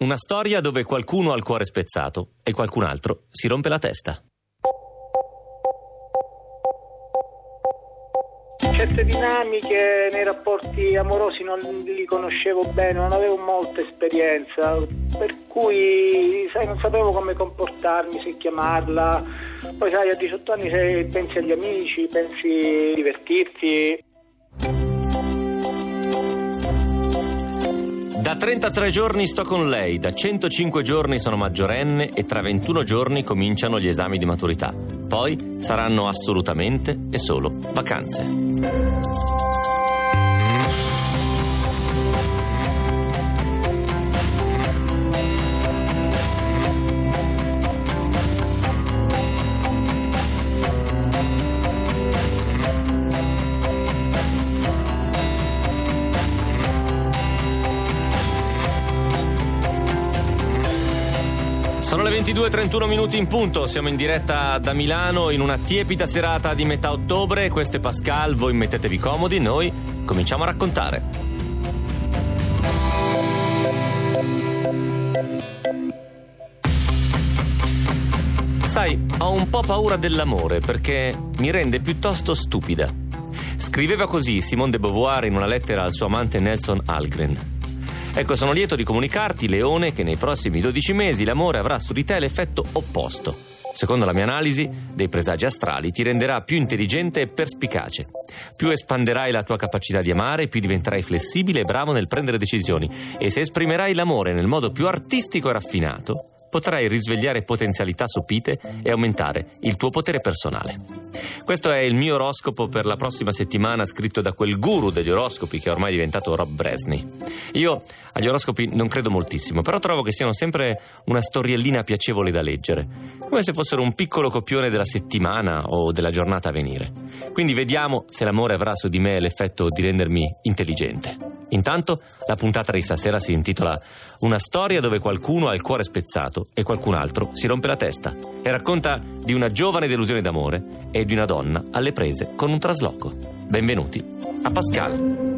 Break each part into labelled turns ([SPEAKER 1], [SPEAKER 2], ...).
[SPEAKER 1] Una storia dove qualcuno ha il cuore spezzato e qualcun altro si rompe la testa.
[SPEAKER 2] Certe dinamiche nei rapporti amorosi non li conoscevo bene, non avevo molta esperienza, per cui sai, non sapevo come comportarmi, se chiamarla. Poi sai, a 18 anni se pensi agli amici, pensi a divertirti.
[SPEAKER 1] Da 33 giorni sto con lei, da 105 giorni sono maggiorenne e tra 21 giorni cominciano gli esami di maturità. Poi saranno assolutamente e solo vacanze. Sono le 22.31 minuti in punto, siamo in diretta da Milano in una tiepida serata di metà ottobre. Questo è Pascal, voi mettetevi comodi, noi cominciamo a raccontare. Sai, ho un po' paura dell'amore perché mi rende piuttosto stupida. Scriveva così Simone de Beauvoir in una lettera al suo amante Nelson Algren. Ecco, sono lieto di comunicarti, Leone, che nei prossimi 12 mesi l'amore avrà su di te l'effetto opposto. Secondo la mia analisi dei presagi astrali ti renderà più intelligente e perspicace. Più espanderai la tua capacità di amare, più diventerai flessibile e bravo nel prendere decisioni e se esprimerai l'amore nel modo più artistico e raffinato, potrai risvegliare potenzialità sopite e aumentare il tuo potere personale. Questo è il mio oroscopo per la prossima settimana scritto da quel guru degli oroscopi che è ormai diventato Rob Bresney. Io agli oroscopi non credo moltissimo, però trovo che siano sempre una storiellina piacevole da leggere, come se fossero un piccolo copione della settimana o della giornata a venire. Quindi vediamo se l'amore avrà su di me l'effetto di rendermi intelligente. Intanto la puntata di stasera si intitola Una storia dove qualcuno ha il cuore spezzato e qualcun altro si rompe la testa e racconta di una giovane delusione d'amore e di una donna alle prese con un trasloco. Benvenuti a Pascal.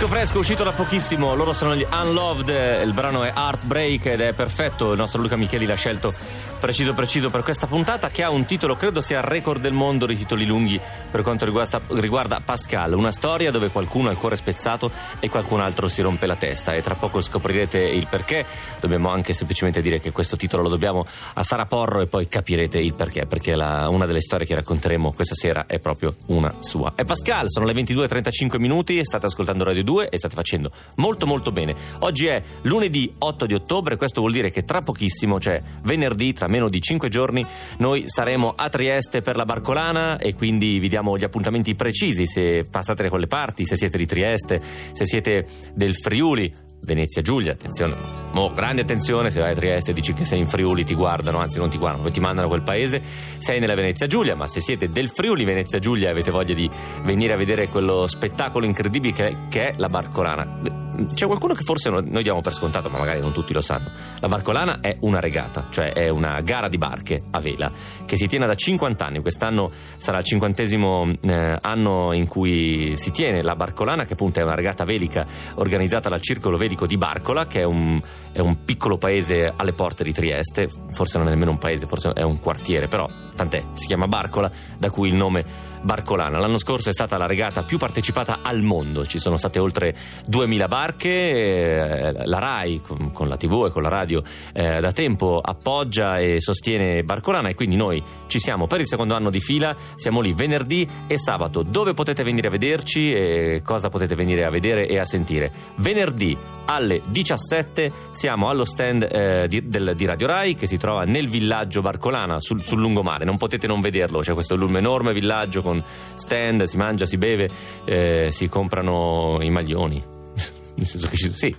[SPEAKER 1] Fresco fresco uscito da pochissimo, loro sono gli Unloved, il brano è Heartbreak ed è perfetto, il nostro Luca Micheli l'ha scelto preciso preciso per questa puntata che ha un titolo, credo sia il record del mondo di titoli lunghi per quanto riguarda, riguarda, Pascal, una storia dove qualcuno ha il cuore spezzato e qualcun altro si rompe la testa e tra poco scoprirete il perché, dobbiamo anche semplicemente dire che questo titolo lo dobbiamo a Sara Porro e poi capirete il perché, perché la, una delle storie che racconteremo questa sera è proprio una sua. E Pascal, sono le 22.35 minuti, state ascoltando Radio 2 e state facendo molto molto bene. Oggi è lunedì 8 di ottobre, questo vuol dire che tra pochissimo, cioè venerdì, tra meno di 5 giorni noi saremo a Trieste per la Barcolana e quindi vi diamo gli appuntamenti precisi se passate da quelle parti, se siete di Trieste, se siete del Friuli. Venezia Giulia, attenzione, mo, grande attenzione se vai a Trieste e dici che sei in Friuli ti guardano, anzi non ti guardano, poi ti mandano a quel paese, sei nella Venezia Giulia, ma se siete del Friuli Venezia Giulia e avete voglia di venire a vedere quello spettacolo incredibile che è, che è la Barcolana, c'è qualcuno che forse noi diamo per scontato, ma magari non tutti lo sanno. La Barcolana è una regata, cioè è una gara di barche a vela che si tiene da 50 anni. Quest'anno sarà il cinquantesimo eh, anno in cui si tiene la Barcolana, che appunto è una regata velica organizzata dal Circolo Velico di Barcola, che è un, è un piccolo paese alle porte di Trieste. Forse non è nemmeno un paese, forse è un quartiere, però tant'è, si chiama Barcola, da cui il nome Barcolana. L'anno scorso è stata la regata più partecipata al mondo, ci sono state oltre 2000 barche, eh, la RAI con, la TV e con la radio eh, da tempo appoggia e sostiene Barcolana e quindi noi ci siamo per il secondo anno di fila, siamo lì venerdì e sabato. Dove potete venire a vederci e cosa potete venire a vedere e a sentire? Venerdì alle 17 siamo allo stand eh, di, del, di, Radio Rai che si trova nel villaggio Barcolana sul, sul, lungomare. Non potete non vederlo, c'è questo enorme villaggio con stand, si mangia, si beve, eh, si comprano i maglioni. Nel senso che ci, sì.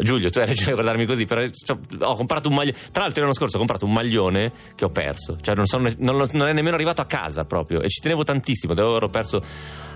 [SPEAKER 1] Giulio, tu hai ragione a guardarmi così, però ho comprato un maglione. Tra l'altro, l'anno scorso ho comprato un maglione che ho perso, cioè non, sono, non, non è nemmeno arrivato a casa proprio e ci tenevo tantissimo, devo averlo perso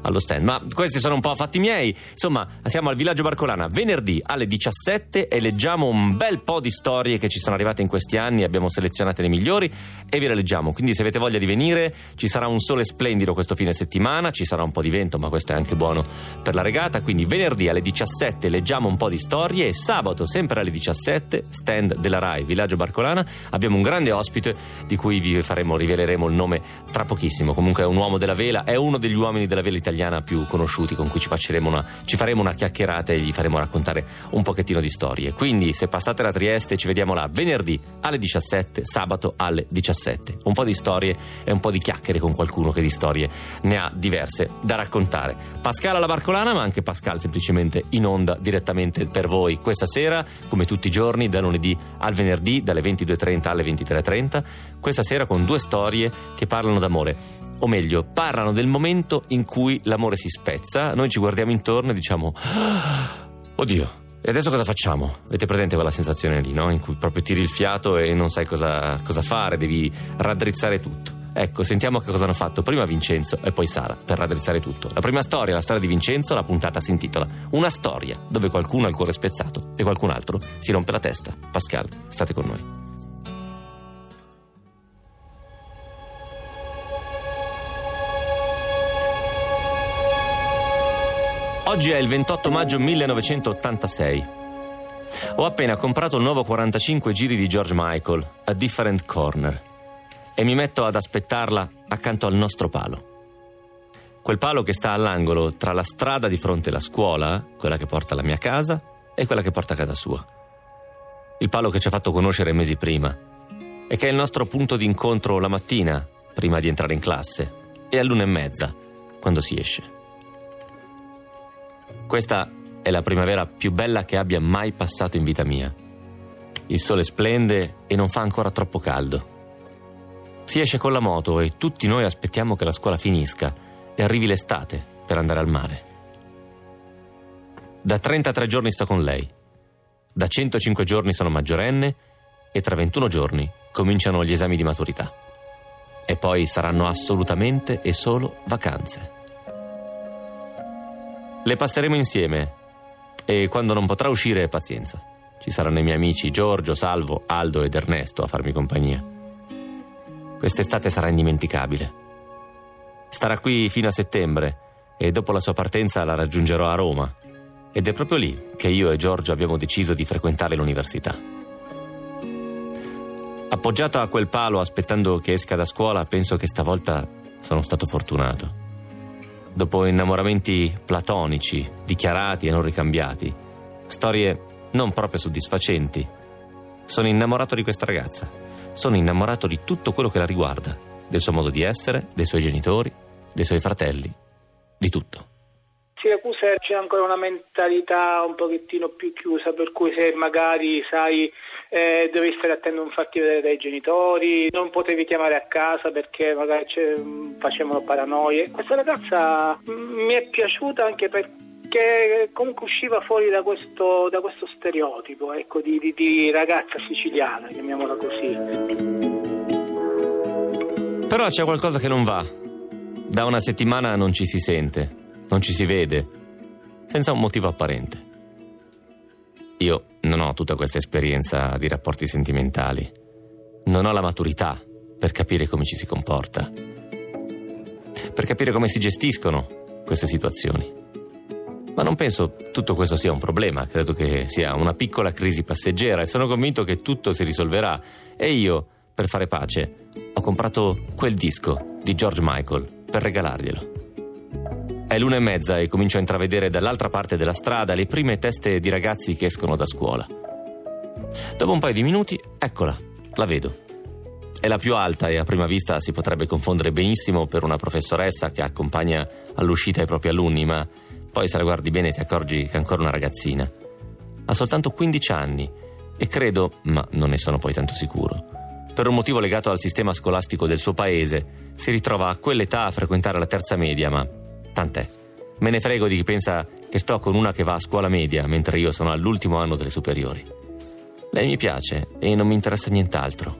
[SPEAKER 1] allo stand. Ma questi sono un po' fatti miei. Insomma, siamo al Villaggio Barcolana venerdì alle 17 e leggiamo un bel po' di storie che ci sono arrivate in questi anni. Abbiamo selezionate le migliori e ve le leggiamo. Quindi, se avete voglia di venire, ci sarà un sole splendido questo fine settimana. Ci sarà un po' di vento, ma questo è anche buono per la regata. Quindi, venerdì alle 17 leggiamo un po' di storie e sabato, sempre alle 17, stand della Rai Villaggio Barcolana. Abbiamo un grande ospite di cui vi faremo, riveleremo il nome tra pochissimo. Comunque, è un uomo della vela, è uno degli uomini della vela italiana più conosciuti con cui ci, una, ci faremo una chiacchierata e gli faremo raccontare un pochettino di storie. Quindi se passate da Trieste ci vediamo là venerdì alle 17, sabato alle 17. Un po' di storie e un po' di chiacchiere con qualcuno che di storie ne ha diverse da raccontare. Pascal alla Barcolana, ma anche Pascal semplicemente in onda direttamente per voi questa sera, come tutti i giorni, da lunedì al venerdì, dalle 22.30 alle 23.30. Questa sera con due storie che parlano d'amore o meglio, parlano del momento in cui l'amore si spezza, noi ci guardiamo intorno e diciamo, ah, oddio, e adesso cosa facciamo? Avete presente quella sensazione lì, no? In cui proprio tiri il fiato e non sai cosa, cosa fare, devi raddrizzare tutto. Ecco, sentiamo che cosa hanno fatto prima Vincenzo e poi Sara per raddrizzare tutto. La prima storia, la storia di Vincenzo, la puntata si intitola Una storia dove qualcuno ha il cuore spezzato e qualcun altro si rompe la testa. Pascal, state con noi. Oggi è il 28 maggio 1986. Ho appena comprato il nuovo 45 giri di George Michael, A Different Corner, e mi metto ad aspettarla accanto al nostro palo. Quel palo che sta all'angolo tra la strada di fronte alla scuola, quella che porta alla mia casa, e quella che porta a casa sua. Il palo che ci ha fatto conoscere mesi prima, e che è il nostro punto di incontro la mattina, prima di entrare in classe, e all'una e mezza, quando si esce. Questa è la primavera più bella che abbia mai passato in vita mia. Il sole splende e non fa ancora troppo caldo. Si esce con la moto e tutti noi aspettiamo che la scuola finisca e arrivi l'estate per andare al mare. Da 33 giorni sto con lei. Da 105 giorni sono maggiorenne e tra 21 giorni cominciano gli esami di maturità. E poi saranno assolutamente e solo vacanze. Le passeremo insieme e quando non potrà uscire, pazienza. Ci saranno i miei amici Giorgio, Salvo, Aldo ed Ernesto a farmi compagnia. Quest'estate sarà indimenticabile. Starà qui fino a settembre e dopo la sua partenza la raggiungerò a Roma. Ed è proprio lì che io e Giorgio abbiamo deciso di frequentare l'università. Appoggiato a quel palo aspettando che esca da scuola, penso che stavolta sono stato fortunato. Dopo innamoramenti platonici, dichiarati e non ricambiati, storie non proprio soddisfacenti, sono innamorato di questa ragazza. Sono innamorato di tutto quello che la riguarda, del suo modo di essere, dei suoi genitori, dei suoi fratelli, di tutto.
[SPEAKER 2] Siracusa c'è ancora una mentalità un pochettino più chiusa, per cui se magari sai eh, dovevi stare attento a non farti vedere dai genitori, non potevi chiamare a casa perché magari facevano paranoie. Questa ragazza mi è piaciuta anche perché comunque usciva fuori da questo, da questo stereotipo ecco, di, di, di ragazza siciliana, chiamiamola così.
[SPEAKER 1] Però c'è qualcosa che non va. Da una settimana non ci si sente, non ci si vede, senza un motivo apparente. Io non ho tutta questa esperienza di rapporti sentimentali. Non ho la maturità per capire come ci si comporta, per capire come si gestiscono queste situazioni. Ma non penso tutto questo sia un problema, credo che sia una piccola crisi passeggera e sono convinto che tutto si risolverà. E io, per fare pace, ho comprato quel disco di George Michael per regalarglielo. È l'una e mezza e comincio a intravedere dall'altra parte della strada le prime teste di ragazzi che escono da scuola. Dopo un paio di minuti, eccola, la vedo. È la più alta e a prima vista si potrebbe confondere benissimo per una professoressa che accompagna all'uscita i propri alunni, ma poi se la guardi bene ti accorgi che è ancora una ragazzina. Ha soltanto 15 anni e credo, ma non ne sono poi tanto sicuro, per un motivo legato al sistema scolastico del suo paese, si ritrova a quell'età a frequentare la terza media, ma tant'è. Me ne frego di chi pensa che sto con una che va a scuola media mentre io sono all'ultimo anno delle superiori. Lei mi piace e non mi interessa nient'altro.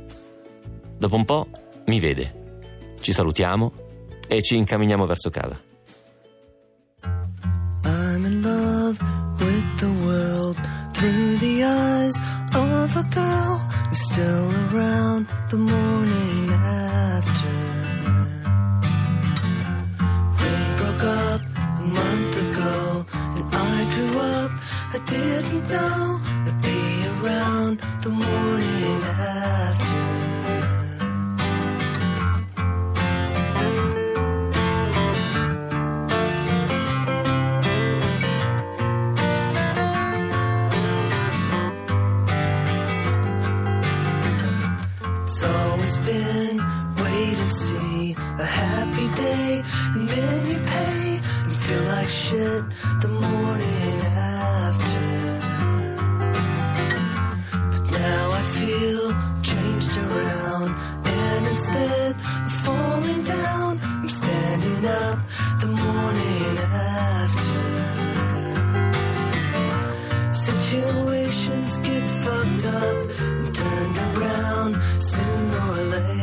[SPEAKER 1] Dopo un po' mi vede. Ci salutiamo e ci incamminiamo verso casa. Love with the world through the eyes of a girl who's still around the morning after. We broke up a month ago, and I grew up. I didn't know I'd be around the morning after.
[SPEAKER 3] the morning after. Situations get fucked up and turned around sooner or later.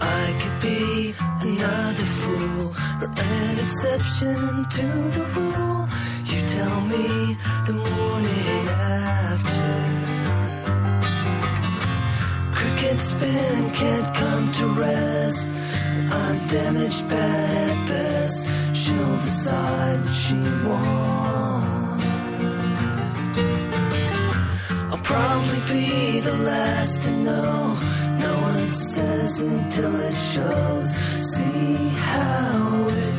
[SPEAKER 3] I could be another fool or an
[SPEAKER 1] exception to the rule. You tell me the morning. Spin can't come to rest. I'm damaged bad at best. She'll decide what she wants. I'll probably be the last to know. No one says until it shows. See how it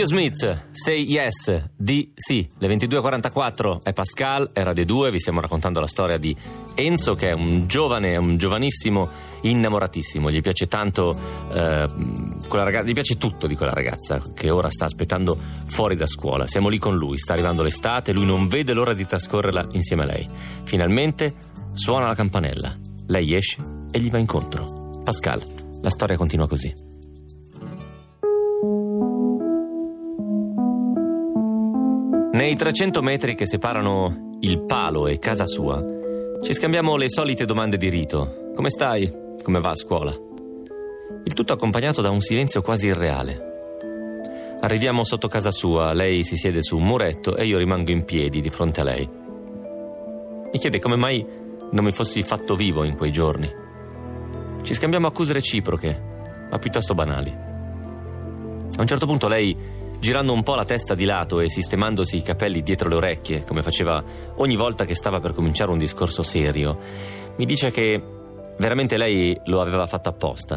[SPEAKER 1] Elio Smith, Say Yes, di sì, le 22.44 è Pascal, è Radio 2, vi stiamo raccontando la storia di Enzo che è un giovane, un giovanissimo innamoratissimo, gli piace tanto, eh, ragazza, gli piace tutto di quella ragazza che ora sta aspettando fuori da scuola, siamo lì con lui, sta arrivando l'estate, lui non vede l'ora di trascorrerla insieme a lei. Finalmente suona la campanella, lei esce e gli va incontro. Pascal, la storia continua così. Nei 300 metri che separano il palo e casa sua, ci scambiamo le solite domande di rito. Come stai? Come va a scuola? Il tutto accompagnato da un silenzio quasi irreale. Arriviamo sotto casa sua, lei si siede su un muretto e io rimango in piedi di fronte a lei. Mi chiede come mai non mi fossi fatto vivo in quei giorni. Ci scambiamo accuse reciproche, ma piuttosto banali. A un certo punto lei, girando un po' la testa di lato e sistemandosi i capelli dietro le orecchie, come faceva ogni volta che stava per cominciare un discorso serio, mi dice che veramente lei lo aveva fatto apposta,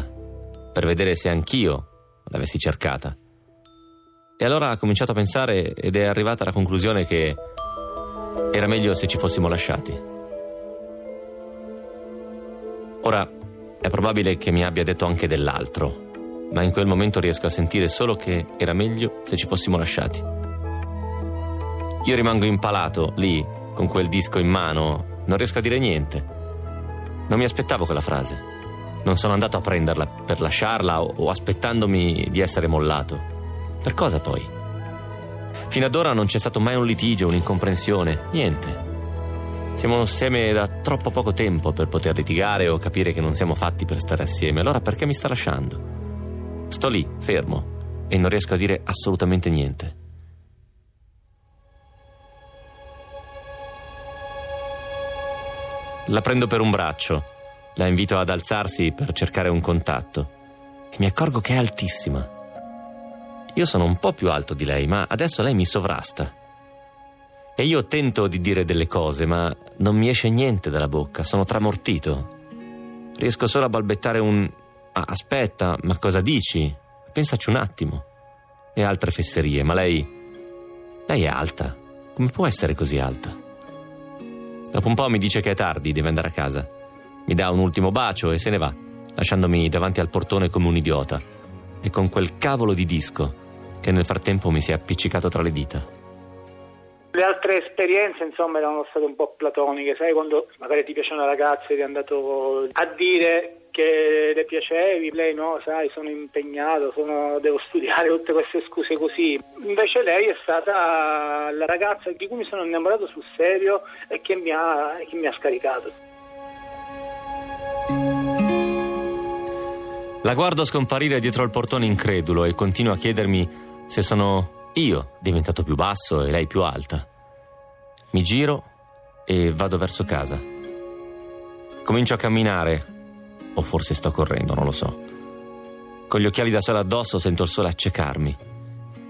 [SPEAKER 1] per vedere se anch'io l'avessi cercata. E allora ha cominciato a pensare ed è arrivata alla conclusione che era meglio se ci fossimo lasciati. Ora, è probabile che mi abbia detto anche dell'altro, ma in quel momento riesco a sentire solo che era meglio se ci fossimo lasciati. Io rimango impalato lì, con quel disco in mano, non riesco a dire niente. Non mi aspettavo quella frase. Non sono andato a prenderla per lasciarla o, o aspettandomi di essere mollato. Per cosa poi? Fino ad ora non c'è stato mai un litigio, un'incomprensione, niente. Siamo assieme da troppo poco tempo per poter litigare o capire che non siamo fatti per stare assieme. Allora perché mi sta lasciando? Sto lì, fermo, e non riesco a dire assolutamente niente. La prendo per un braccio, la invito ad alzarsi per cercare un contatto e mi accorgo che è altissima. Io sono un po' più alto di lei, ma adesso lei mi sovrasta. E io tento di dire delle cose, ma non mi esce niente dalla bocca, sono tramortito. Riesco solo a balbettare un ah, aspetta, ma cosa dici? Pensaci un attimo. E altre fesserie, ma lei. Lei è alta. Come può essere così alta? Dopo un po' mi dice che è tardi, deve andare a casa. Mi dà un ultimo bacio e se ne va, lasciandomi davanti al portone come un idiota. E con quel cavolo di disco che nel frattempo mi si è appiccicato tra le dita.
[SPEAKER 2] Le altre esperienze, insomma, erano state un po' platoniche, sai, quando magari ti piace una ragazza e ti è andato a dire che le piacevi, lei no, sai, sono impegnato, sono, devo studiare, tutte queste scuse così. Invece lei è stata la ragazza di cui mi sono innamorato sul serio e che mi ha, che mi ha scaricato.
[SPEAKER 1] La guardo scomparire dietro il portone incredulo e continuo a chiedermi se sono io diventato più basso e lei più alta. Mi giro e vado verso casa. Comincio a camminare, o forse sto correndo, non lo so. Con gli occhiali da sole addosso sento il sole accecarmi.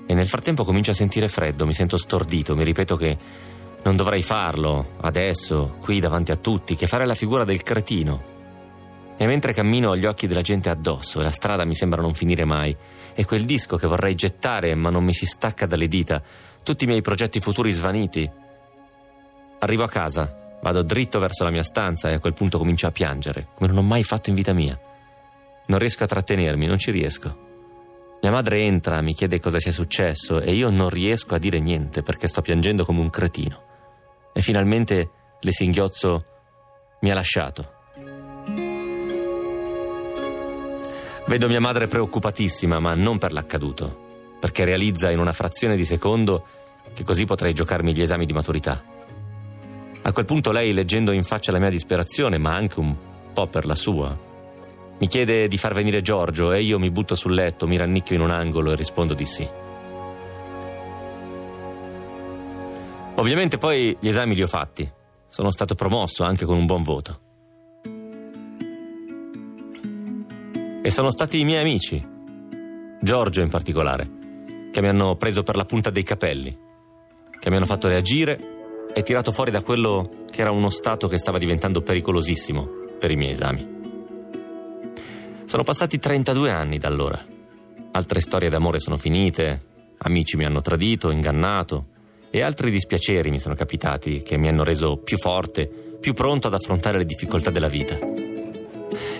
[SPEAKER 1] E nel frattempo comincio a sentire freddo, mi sento stordito, mi ripeto che non dovrei farlo, adesso, qui davanti a tutti, che fare la figura del cretino. E mentre cammino ho gli occhi della gente addosso e la strada mi sembra non finire mai. E quel disco che vorrei gettare ma non mi si stacca dalle dita. Tutti i miei progetti futuri svaniti. Arrivo a casa, vado dritto verso la mia stanza e a quel punto comincio a piangere, come non ho mai fatto in vita mia. Non riesco a trattenermi, non ci riesco. Mia madre entra, mi chiede cosa sia successo e io non riesco a dire niente perché sto piangendo come un cretino. E finalmente le singhiozzo mi ha lasciato. Vedo mia madre preoccupatissima, ma non per l'accaduto, perché realizza in una frazione di secondo che così potrei giocarmi gli esami di maturità. A quel punto lei, leggendo in faccia la mia disperazione, ma anche un po' per la sua, mi chiede di far venire Giorgio e io mi butto sul letto, mi rannicchio in un angolo e rispondo di sì. Ovviamente poi gli esami li ho fatti. Sono stato promosso anche con un buon voto. E sono stati i miei amici, Giorgio in particolare, che mi hanno preso per la punta dei capelli, che mi hanno fatto reagire e tirato fuori da quello che era uno stato che stava diventando pericolosissimo per i miei esami. Sono passati 32 anni da allora. Altre storie d'amore sono finite, amici mi hanno tradito, ingannato e altri dispiaceri mi sono capitati che mi hanno reso più forte, più pronto ad affrontare le difficoltà della vita.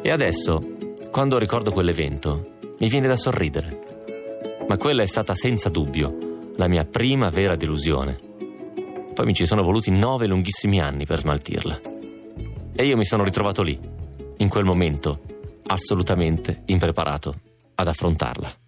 [SPEAKER 1] E adesso quando ricordo quell'evento, mi viene da sorridere. Ma quella è stata senza dubbio la mia prima vera delusione. Poi mi ci sono voluti nove lunghissimi anni per smaltirla. E io mi sono ritrovato lì, in quel momento, assolutamente impreparato ad affrontarla.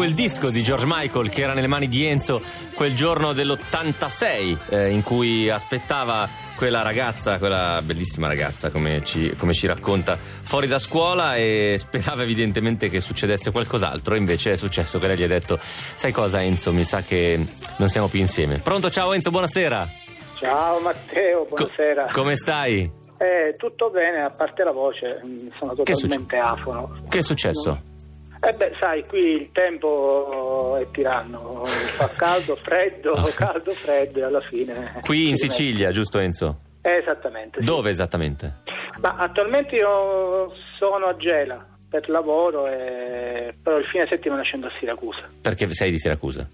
[SPEAKER 1] Quel disco di George Michael che era nelle mani di Enzo quel giorno dell'86 eh, in cui aspettava quella ragazza, quella bellissima ragazza come ci, come ci racconta, fuori da scuola e sperava evidentemente che succedesse qualcos'altro. Invece è successo che lei gli ha detto: Sai cosa, Enzo? Mi sa che non siamo più insieme. Pronto, ciao Enzo, buonasera.
[SPEAKER 2] Ciao Matteo,
[SPEAKER 1] Co-
[SPEAKER 2] buonasera.
[SPEAKER 1] come stai?
[SPEAKER 2] Eh, tutto bene, a parte la voce, mm, sono
[SPEAKER 1] Che
[SPEAKER 2] totalmente afono.
[SPEAKER 1] Che è successo?
[SPEAKER 2] Eh beh, sai, qui il tempo è tiranno, fa caldo, freddo, caldo, freddo e alla fine...
[SPEAKER 1] Qui in. Sicilia, giusto Enzo?
[SPEAKER 2] Eh, esattamente. sì.
[SPEAKER 1] Dove esattamente?
[SPEAKER 2] Ma attualmente io sono a Gela per lavoro, e... però il fine settimana scendo a Siracusa.
[SPEAKER 1] Perché sei di Siracusa.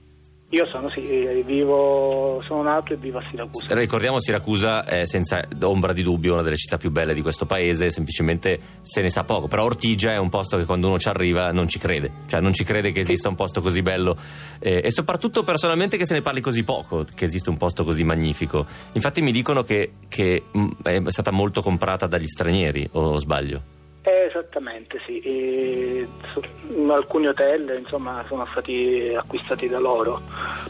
[SPEAKER 2] Io sono, sì, vivo, sono nato e vivo a Siracusa.
[SPEAKER 1] Ricordiamo Siracusa è senza ombra di dubbio una delle città più belle di questo paese, semplicemente se ne sa poco, però Ortigia è un posto che quando uno ci arriva non ci crede, cioè non ci crede che esista un posto così bello eh, e soprattutto personalmente che se ne parli così poco, che esiste un posto così magnifico. Infatti mi dicono che, che, mh, è stata molto comprata dagli stranieri, o sbaglio?
[SPEAKER 2] Eh, esattamente, sì. E su- alcuni hotel, insomma, sono stati acquistati da loro.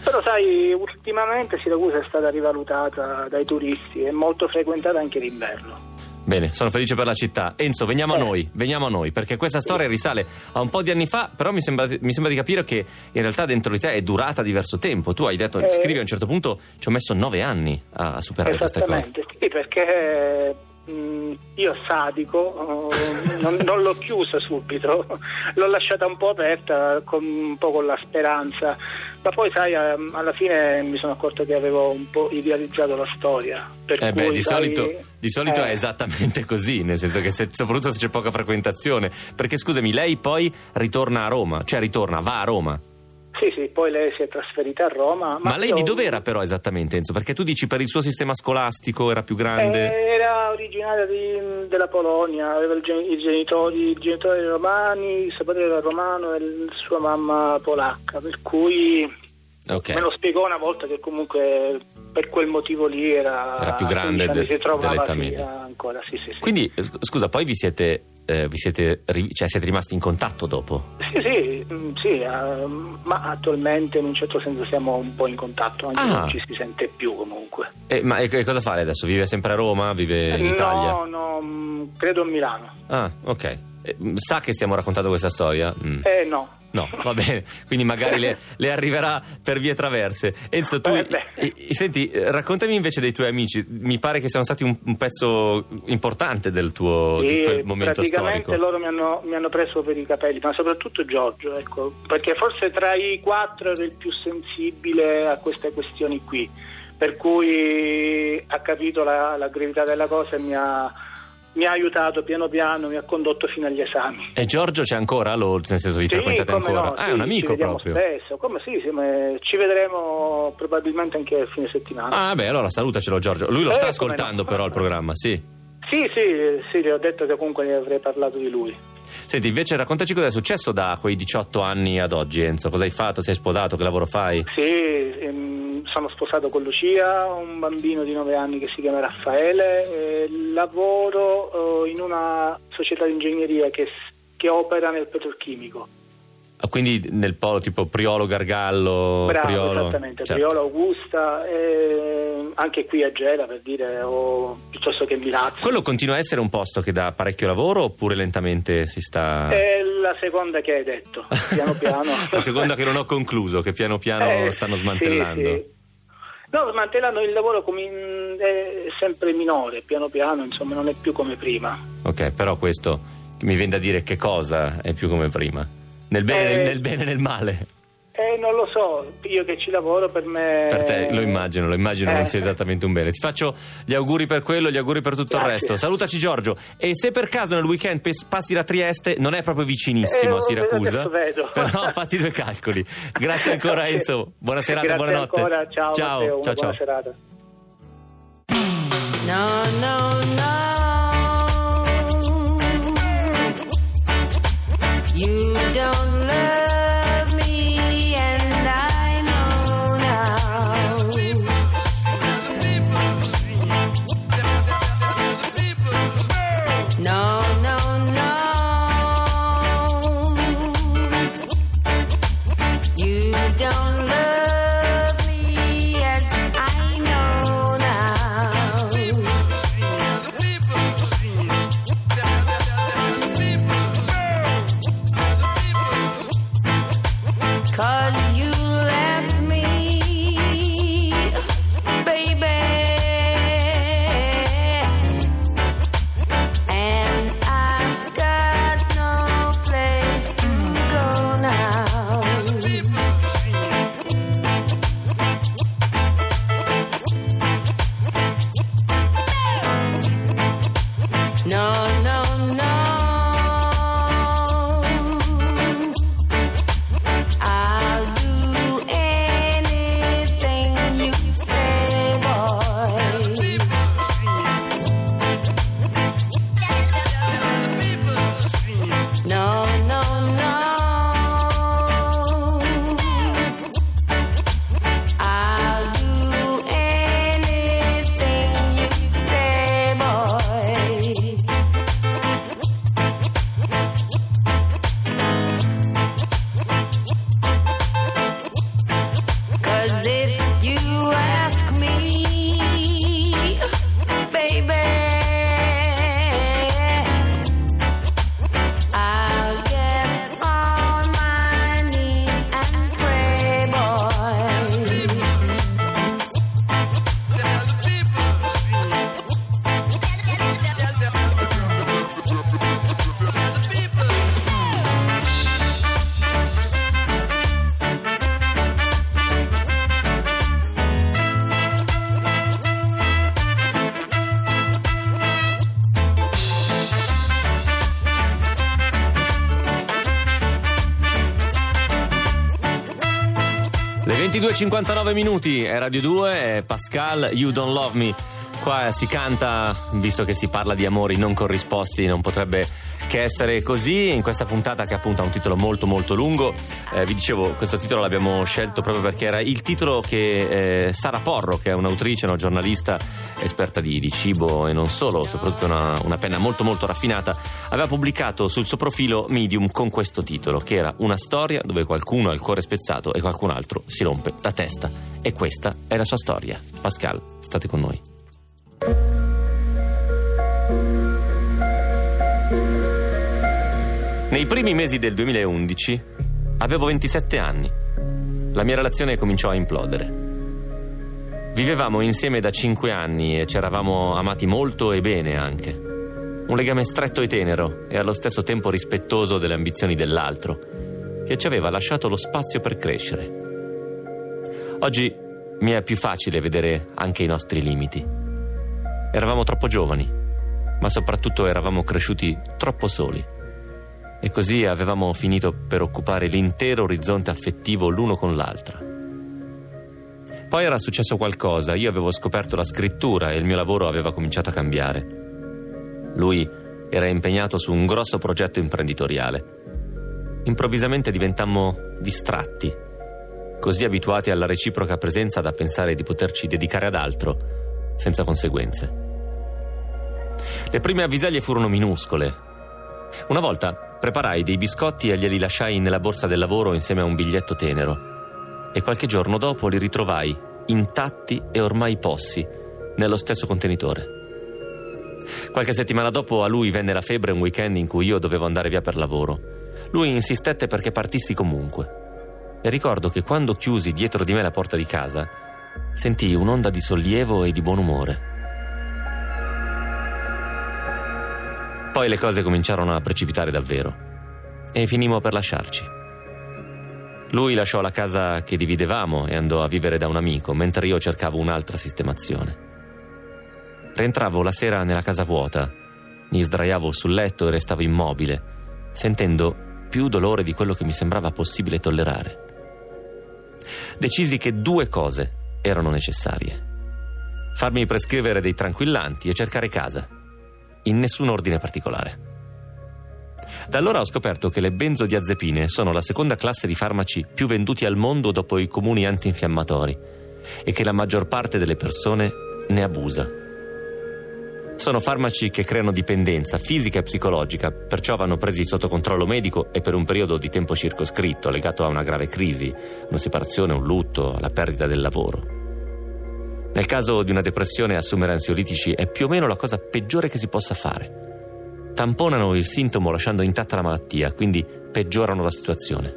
[SPEAKER 2] Però, sai, ultimamente Siracusa è stata rivalutata dai turisti, è molto frequentata anche d'inverno.
[SPEAKER 1] Bene, sono felice per la città. Enzo, veniamo a
[SPEAKER 2] Eh.
[SPEAKER 1] noi, veniamo a noi, perché questa storia risale a un po' di anni fa, però mi sembra, mi sembra di capire che in realtà dentro di te è durata diverso tempo. Tu hai detto,
[SPEAKER 2] Eh.
[SPEAKER 1] scrivi a un certo punto, ci ho messo nove anni a superare queste cose.
[SPEAKER 2] Esattamente, sì, perché mh, io sadico eh, non, non l'ho chiusa subito, l'ho lasciata un po' aperta, con, un po' con la speranza, ma poi sai, ehm, alla fine mi sono accorto che avevo un po' idealizzato la storia.
[SPEAKER 1] Eh beh, di
[SPEAKER 2] sai,
[SPEAKER 1] solito, di solito
[SPEAKER 2] eh,
[SPEAKER 1] è esattamente così, nel senso che se- soprattutto se c'è poca frequentazione. Perché scusami, lei poi ritorna a Roma, cioè ritorna, va a Roma.
[SPEAKER 2] Sì, sì, poi lei si è trasferita a Roma.
[SPEAKER 1] Ma, lei di
[SPEAKER 2] io-
[SPEAKER 1] dove era però esattamente, Enzo? Perché tu dici per il suo sistema scolastico era più grande.
[SPEAKER 2] Eh, era originaria di- della Polonia, aveva il gen- i, genitori, i genitori romani, suo padre era romano e sua mamma polacca, per cui
[SPEAKER 1] ok.
[SPEAKER 2] me lo spiegò una volta che comunque per quel motivo lì era,
[SPEAKER 1] Era più grande
[SPEAKER 2] 15 anni
[SPEAKER 1] de-
[SPEAKER 2] si trovava
[SPEAKER 1] dell'età media.
[SPEAKER 2] ancora, sì, sì, sì.
[SPEAKER 1] Quindi, eh, sc- scusa, poi vi siete, eh, vi siete, cioè, siete rimasti in contatto dopo?
[SPEAKER 2] Sì, sì, mm, sì, eh, ma attualmente in un certo senso siamo un po' in contatto, anche se
[SPEAKER 1] Ah.
[SPEAKER 2] non ci si sente più comunque.
[SPEAKER 1] Eh, ma e- cosa fa lei adesso? Vive sempre a Roma? Vive in Italia?
[SPEAKER 2] No, no, mm, credo a Milano.
[SPEAKER 1] Ah, ok. Eh, sa che stiamo raccontando questa storia? Mm.
[SPEAKER 2] Eh no.
[SPEAKER 1] No, va bene, quindi magari le, le arriverà per vie traverse. Enzo, tu,
[SPEAKER 2] Eh,
[SPEAKER 1] i- i- senti, eh, raccontami invece dei tuoi amici. Mi pare che siano stati un, un pezzo importante del tuo
[SPEAKER 2] Sì,
[SPEAKER 1] quel momento
[SPEAKER 2] praticamente
[SPEAKER 1] storico.
[SPEAKER 2] loro mi hanno, mi hanno preso per i capelli, ma soprattutto Giorgio, ecco, perché forse tra i quattro ero il più sensibile a queste questioni qui, per cui ha capito la, la gravità della cosa e mi ha, mi ha aiutato piano piano, mi ha condotto fino agli esami.
[SPEAKER 1] E Giorgio c'è ancora? Lo, nel senso, vi
[SPEAKER 2] Sì,
[SPEAKER 1] frequentate ancora?
[SPEAKER 2] no,
[SPEAKER 1] ah,
[SPEAKER 2] sì,
[SPEAKER 1] è un amico proprio.
[SPEAKER 2] Spesso, come sì, sì, ma ci vedremo probabilmente anche a fine settimana.
[SPEAKER 1] Ah, beh, allora salutacelo Giorgio. Lui lo
[SPEAKER 2] Eh,
[SPEAKER 1] sta ascoltando
[SPEAKER 2] no.
[SPEAKER 1] però il programma, sì.
[SPEAKER 2] Sì, sì, sì, le ho detto che comunque ne avrei parlato di lui.
[SPEAKER 1] Senti, invece raccontaci cosa è successo da quei 18 anni ad oggi, Enzo. Cosa hai fatto? Sei sposato? Che lavoro fai?
[SPEAKER 2] Sì, ehm, sono sposato con Lucia, ho un bambino di 9 anni che si chiama Raffaele, lavoro eh, in una società di ingegneria che, che opera nel petrolchimico.
[SPEAKER 1] Ah, Quindi nel polo tipo Priolo, Gargallo,
[SPEAKER 2] Bravo,
[SPEAKER 1] Priolo.
[SPEAKER 2] esattamente,
[SPEAKER 1] certo.
[SPEAKER 2] Priolo, Augusta, eh, anche qui a Gela per dire, o piuttosto che Milazzo.
[SPEAKER 1] Quello continua a essere un posto che dà parecchio lavoro oppure lentamente si sta...
[SPEAKER 2] È la seconda che hai detto, piano piano.
[SPEAKER 1] La seconda che non ho concluso, che piano piano
[SPEAKER 2] Eh,
[SPEAKER 1] stanno
[SPEAKER 2] sì,
[SPEAKER 1] smantellando.
[SPEAKER 2] sì. No, smantellando il lavoro è sempre minore, piano piano, insomma, non è più come prima.
[SPEAKER 1] Ok, però questo mi viene da dire che cosa è più come prima. Nel bene,
[SPEAKER 2] Eh,
[SPEAKER 1] nel bene e nel male.
[SPEAKER 2] Eh, non lo so, io che ci lavoro per me...
[SPEAKER 1] Per te lo immagino, lo immagino non
[SPEAKER 2] Eh.
[SPEAKER 1] sia esattamente un bene. Ti faccio gli auguri per quello, gli auguri per tutto il
[SPEAKER 2] Grazie.
[SPEAKER 1] resto. Salutaci Giorgio. E se per caso nel weekend passi da Trieste, non è proprio vicinissimo
[SPEAKER 2] Eh,
[SPEAKER 1] a Siracusa.
[SPEAKER 2] vedo.
[SPEAKER 1] Però fatti due calcoli. Grazie ancora
[SPEAKER 2] Grazie.
[SPEAKER 1] Enzo. Buona serata,
[SPEAKER 2] Grazie
[SPEAKER 1] buonanotte.
[SPEAKER 2] ancora, ciao,
[SPEAKER 1] ciao,
[SPEAKER 2] Matteo,
[SPEAKER 1] ciao,
[SPEAKER 2] buona
[SPEAKER 1] ciao.
[SPEAKER 2] serata.
[SPEAKER 4] No, no, no. You don't love
[SPEAKER 1] 22.59 minuti, è Radio 2, è Pascal, You Don't Love Me. Qua si canta, visto che si parla di amori non corrisposti, non potrebbe che essere così. In questa puntata che appunto ha un titolo molto molto lungo, eh, vi dicevo, questo titolo l'abbiamo scelto proprio perché era il titolo che eh, Sara Porro, che è un'autrice, una giornalista esperta di, di cibo e non solo, soprattutto una, una penna molto molto raffinata, aveva pubblicato sul suo profilo Medium con questo titolo, che era una storia dove qualcuno ha il cuore spezzato e qualcun altro si rompe la testa. E questa è la sua storia. Pascal, state con noi. Nei primi mesi del 2011 avevo 27 anni. La mia relazione cominciò a implodere. Vivevamo insieme da 5 anni e ci eravamo amati molto e bene anche. Un legame stretto e tenero e allo stesso tempo rispettoso delle ambizioni dell'altro, che ci aveva lasciato lo spazio per crescere. Oggi mi è più facile vedere anche i nostri limiti. Eravamo troppo giovani, ma soprattutto eravamo cresciuti troppo soli. E così avevamo finito per occupare l'intero orizzonte affettivo l'uno con l'altra. Poi era successo qualcosa, io avevo scoperto la scrittura e il mio lavoro aveva cominciato a cambiare. Lui era impegnato su un grosso progetto imprenditoriale. Improvvisamente diventammo distratti, così abituati alla reciproca presenza da pensare di poterci dedicare ad altro, senza conseguenze. Le prime avvisaglie furono minuscole. Una volta Preparai dei biscotti e glieli lasciai nella borsa del lavoro insieme a un biglietto tenero. E qualche giorno dopo li ritrovai, intatti e ormai possi, nello stesso contenitore. Qualche settimana dopo a lui venne la febbre un weekend in cui io dovevo andare via per lavoro. Lui insistette perché partissi comunque. E ricordo che quando chiusi dietro di me la porta di casa, sentii un'onda di sollievo e di buon umore. Poi le cose cominciarono a precipitare davvero e finimmo per lasciarci. Lui lasciò la casa che dividevamo e andò a vivere da un amico, mentre io cercavo un'altra sistemazione. Rientravo la sera nella casa vuota, mi sdraiavo sul letto e restavo immobile, sentendo più dolore di quello che mi sembrava possibile tollerare. Decisi che due cose erano necessarie. Farmi prescrivere dei tranquillanti e cercare casa, in nessun ordine particolare. Da allora ho scoperto che le benzodiazepine sono la seconda classe di farmaci più venduti al mondo dopo i comuni antinfiammatori e che la maggior parte delle persone ne abusa. Sono farmaci che creano dipendenza fisica e psicologica, perciò vanno presi sotto controllo medico e per un periodo di tempo circoscritto, legato a una grave crisi, una separazione, un lutto, la perdita del lavoro. Nel caso di una depressione, assumere ansiolitici è più o meno la cosa peggiore che si possa fare. Tamponano il sintomo lasciando intatta la malattia, quindi peggiorano la situazione.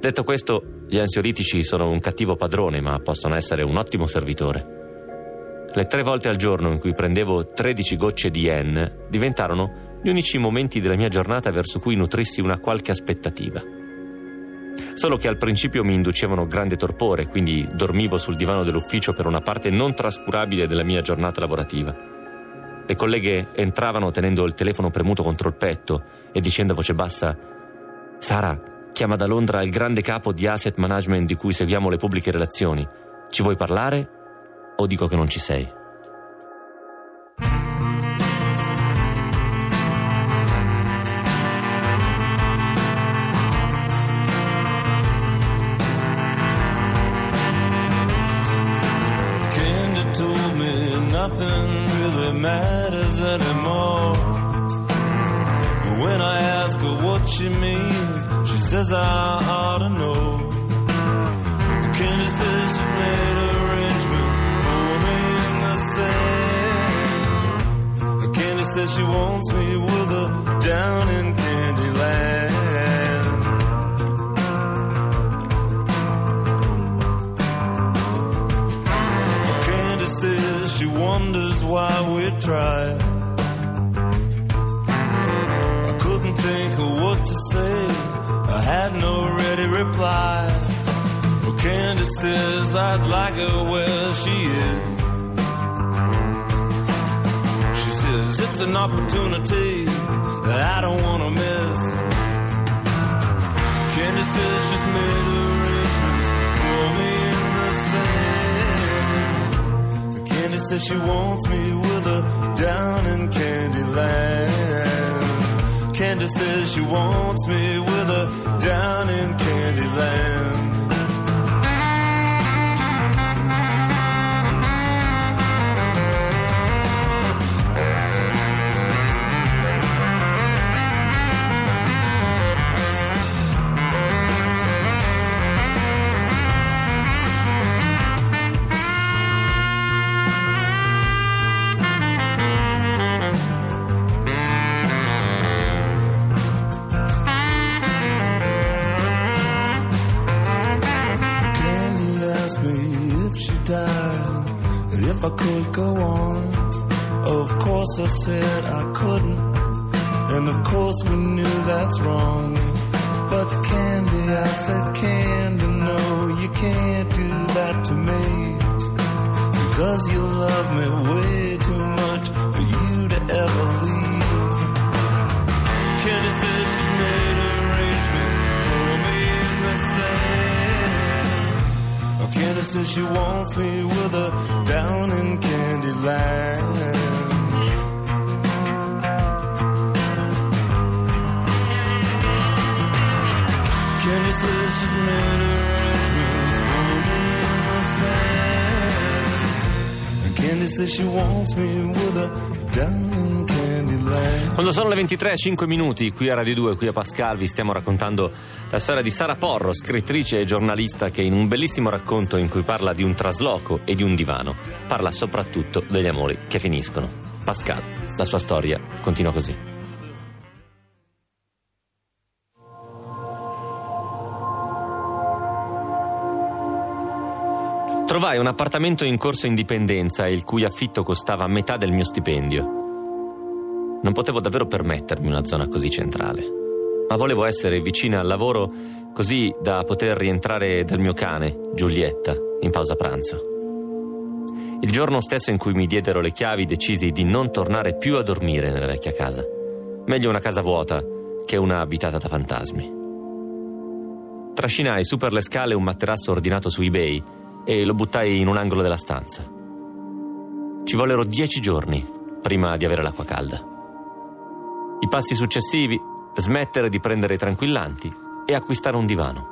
[SPEAKER 1] Detto questo, gli ansiolitici sono un cattivo padrone, ma possono essere un ottimo servitore. Le tre volte al giorno in cui prendevo 13 gocce di N diventarono gli unici momenti della mia giornata verso cui nutrissi una qualche aspettativa. Solo che al principio mi inducevano grande torpore, quindi dormivo sul divano dell'ufficio per una parte non trascurabile della mia giornata lavorativa. Le colleghe entravano tenendo il telefono premuto contro il petto e dicendo a voce bassa: Sara, chiama da Londra il grande capo di asset management di cui seguiamo le pubbliche relazioni. Ci vuoi parlare? O dico che non ci sei?
[SPEAKER 5] Wants me with her down in Candyland. Candy says she wonders why we tried. I couldn't think of what to say. I had no ready reply. Well, Candy says I'd like her where she is. An opportunity that I don't want to miss. Candy says she's made arrangements for me in the sand. Candy says she wants me with her down in Candyland. Candy says she wants me with her down in Candyland. If I could go on. Of course I said I couldn't, and of course we knew that's wrong. But Candy, I said, Candy, no, you can't do that to me. Because you love me way Candy says she wants me with her down in Candyland. Candy says she's made sand. And Candy says she wants me with her down.
[SPEAKER 1] Quando sono le 23 5 minuti, qui a Radio 2, qui a Pascal, vi stiamo raccontando la storia di Sara Porro, scrittrice e giornalista che in un bellissimo racconto in cui parla di un trasloco e di un divano, parla soprattutto degli amori che finiscono. Pascal, la sua storia continua così. Trovai un appartamento in corso Indipendenza il cui affitto costava metà del mio stipendio. Non potevo davvero permettermi una zona così centrale, ma volevo essere vicina al lavoro così da poter rientrare dal mio cane, Giulietta, in pausa pranzo. Il giorno stesso in cui mi diedero le chiavi decisi di non tornare più a dormire nella vecchia casa. Meglio una casa vuota che una abitata da fantasmi. Trascinai su per le scale un materasso ordinato su eBay e lo buttai in un angolo della stanza. Ci vollero dieci giorni prima di avere l'acqua calda. I passi successivi, smettere di prendere i tranquillanti e acquistare un divano.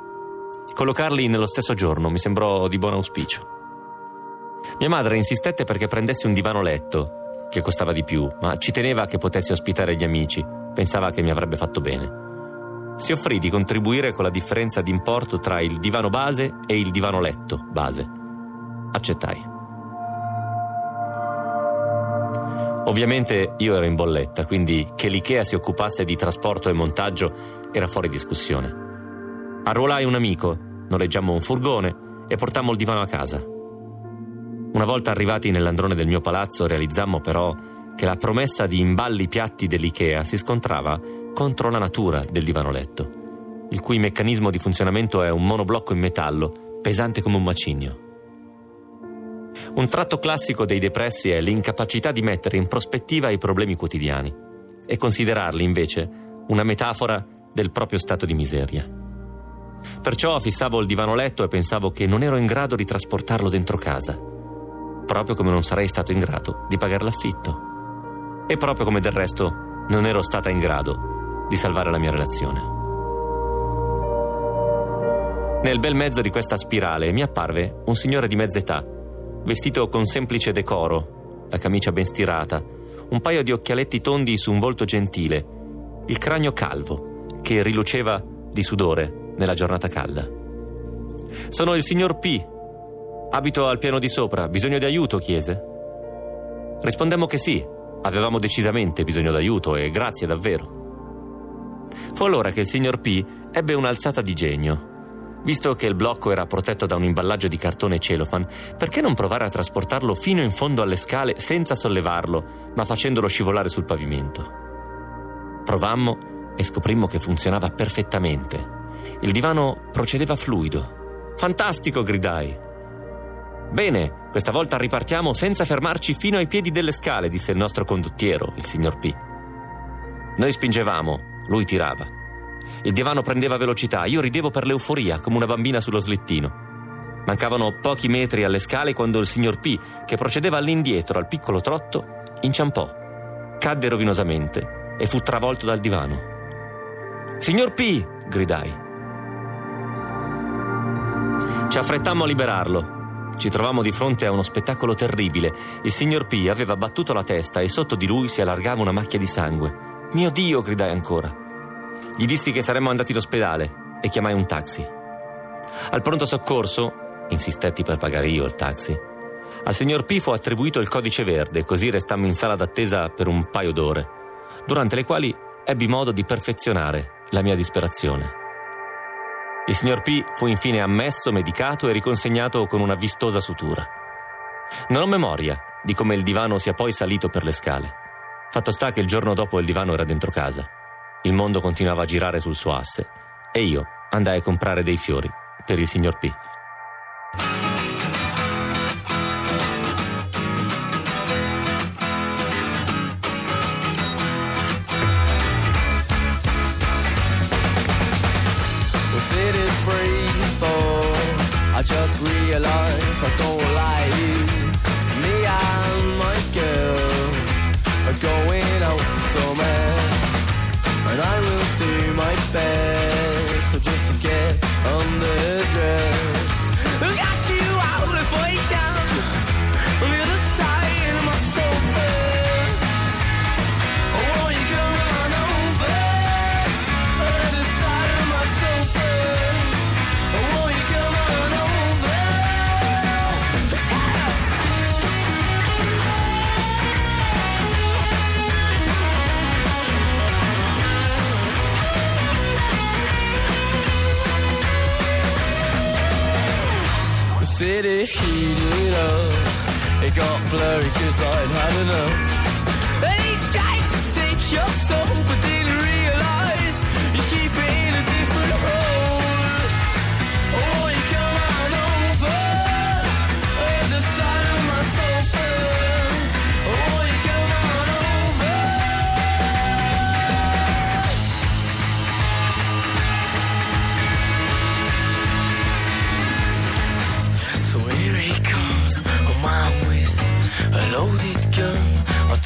[SPEAKER 1] Collocarli nello stesso giorno mi sembrò di buon auspicio. Mia madre insistette perché prendessi un divano letto, che costava di più, ma ci teneva che potessi ospitare gli amici, pensava che mi avrebbe fatto bene. Si offrì di contribuire con la differenza di importo tra il divano base e il divano letto base. Accettai. Ovviamente io ero in bolletta, quindi che l'IKEA si occupasse di trasporto e montaggio era fuori discussione. Arruolai un amico, noleggiammo un furgone e portammo il divano a casa. Una volta arrivati nell'androne del mio palazzo realizzammo però che la promessa di imballi piatti dell'IKEA si scontrava contro la natura del divano letto, il cui meccanismo di funzionamento è un monoblocco in metallo, pesante come un macigno. Un tratto classico dei depressi è l'incapacità di mettere in prospettiva i problemi quotidiani e considerarli invece una metafora del proprio stato di miseria. Perciò fissavo il divano letto e pensavo che non ero in grado di trasportarlo dentro casa, proprio come non sarei stato in grado di pagare l'affitto. E proprio come del resto non ero stata in grado di salvare la mia relazione. Nel bel mezzo di questa spirale mi apparve un signore di mezza età, vestito con semplice decoro, la camicia ben stirata, un paio di occhialetti tondi su un volto gentile, il cranio calvo che riluceva di sudore nella giornata calda. Sono il signor P. Abito al piano di sopra, bisogno di aiuto, chiese. Rispondemmo che sì, avevamo decisamente bisogno d'aiuto e grazie davvero. Fu allora che il signor P ebbe un'alzata di genio. Visto che il blocco era protetto da un imballaggio di cartone celofan, perché non provare a trasportarlo fino in fondo alle scale senza sollevarlo, ma facendolo scivolare sul pavimento? Provammo e scoprimmo che funzionava perfettamente. Il divano procedeva fluido. Fantastico, gridai. Bene, questa volta ripartiamo senza fermarci fino ai piedi delle scale, disse il nostro condottiero, il signor P. Noi spingevamo, lui tirava. Il divano prendeva velocità, io ridevo per l'euforia, come una bambina sullo slittino. Mancavano pochi metri alle scale quando il signor P, che procedeva all'indietro al piccolo trotto, inciampò, cadde rovinosamente e fu travolto dal divano. Signor P! gridai. Ci affrettammo a liberarlo. Ci trovammo di fronte a uno spettacolo terribile. Il signor P aveva battuto la testa e sotto di lui si allargava una macchia di sangue. Mio Dio! gridai ancora. Gli dissi che saremmo andati in ospedale e chiamai un taxi. Al pronto soccorso, insistetti per pagare io il taxi, al signor P fu attribuito il codice verde, così restammo in sala d'attesa per un paio d'ore, durante le quali ebbi modo di perfezionare la mia disperazione. Il signor P fu infine ammesso, medicato e riconsegnato con una vistosa sutura. Non ho memoria di come il divano sia poi salito per le scale. Fatto sta che il giorno dopo il divano era dentro casa. Il mondo continuava a girare sul suo asse e io andai a comprare dei fiori per il signor P.
[SPEAKER 3] I I don't like city heated up. It got blurry cause I'd had enough.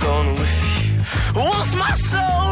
[SPEAKER 3] Know if he wants my soul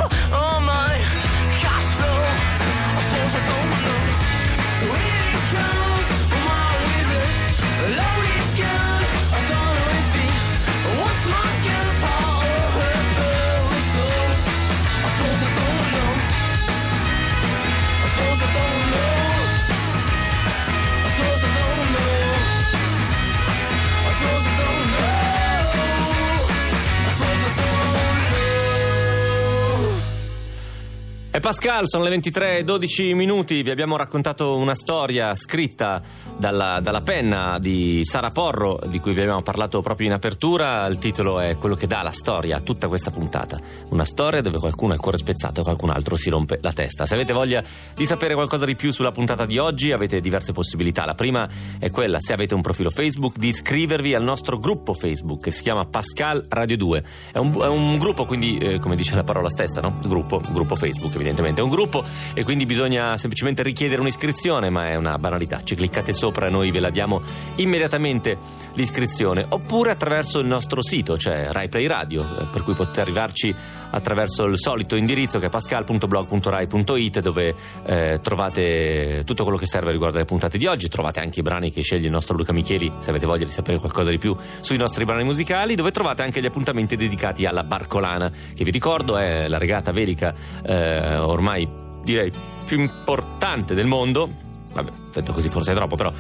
[SPEAKER 1] Pascal, sono le 23 e 12 minuti, vi abbiamo raccontato una storia scritta dalla, dalla penna di Sara Porro, di cui vi abbiamo parlato proprio in apertura. Il titolo è quello che dà la storia a tutta questa puntata. Una storia dove qualcuno ha il cuore spezzato e qualcun altro si rompe la testa. Se avete voglia di sapere qualcosa di più sulla puntata di oggi, avete diverse possibilità. La prima è quella, se avete un profilo Facebook, di iscrivervi al nostro gruppo Facebook che si chiama Pascal Radio 2. È un, è un gruppo, quindi, eh, come dice la parola stessa, no? Gruppo, gruppo Facebook, evidentemente. È un gruppo e quindi bisogna semplicemente richiedere un'iscrizione, ma è una banalità. Ci cliccate sopra e noi ve la diamo immediatamente l'iscrizione. Oppure attraverso il nostro sito, cioè Rai Play Radio, eh, per cui potete arrivarci attraverso il solito indirizzo che è pascal.blog.rai.it dove eh, trovate tutto quello che serve riguardo alle puntate di oggi, trovate anche i brani che sceglie il nostro Luca Micheli se avete voglia di sapere qualcosa di più sui nostri brani musicali, dove trovate anche gli appuntamenti dedicati alla Barcolana, che vi ricordo è la regata velica eh, ormai direi più importante del mondo. Vabbè, detto così forse è troppo, però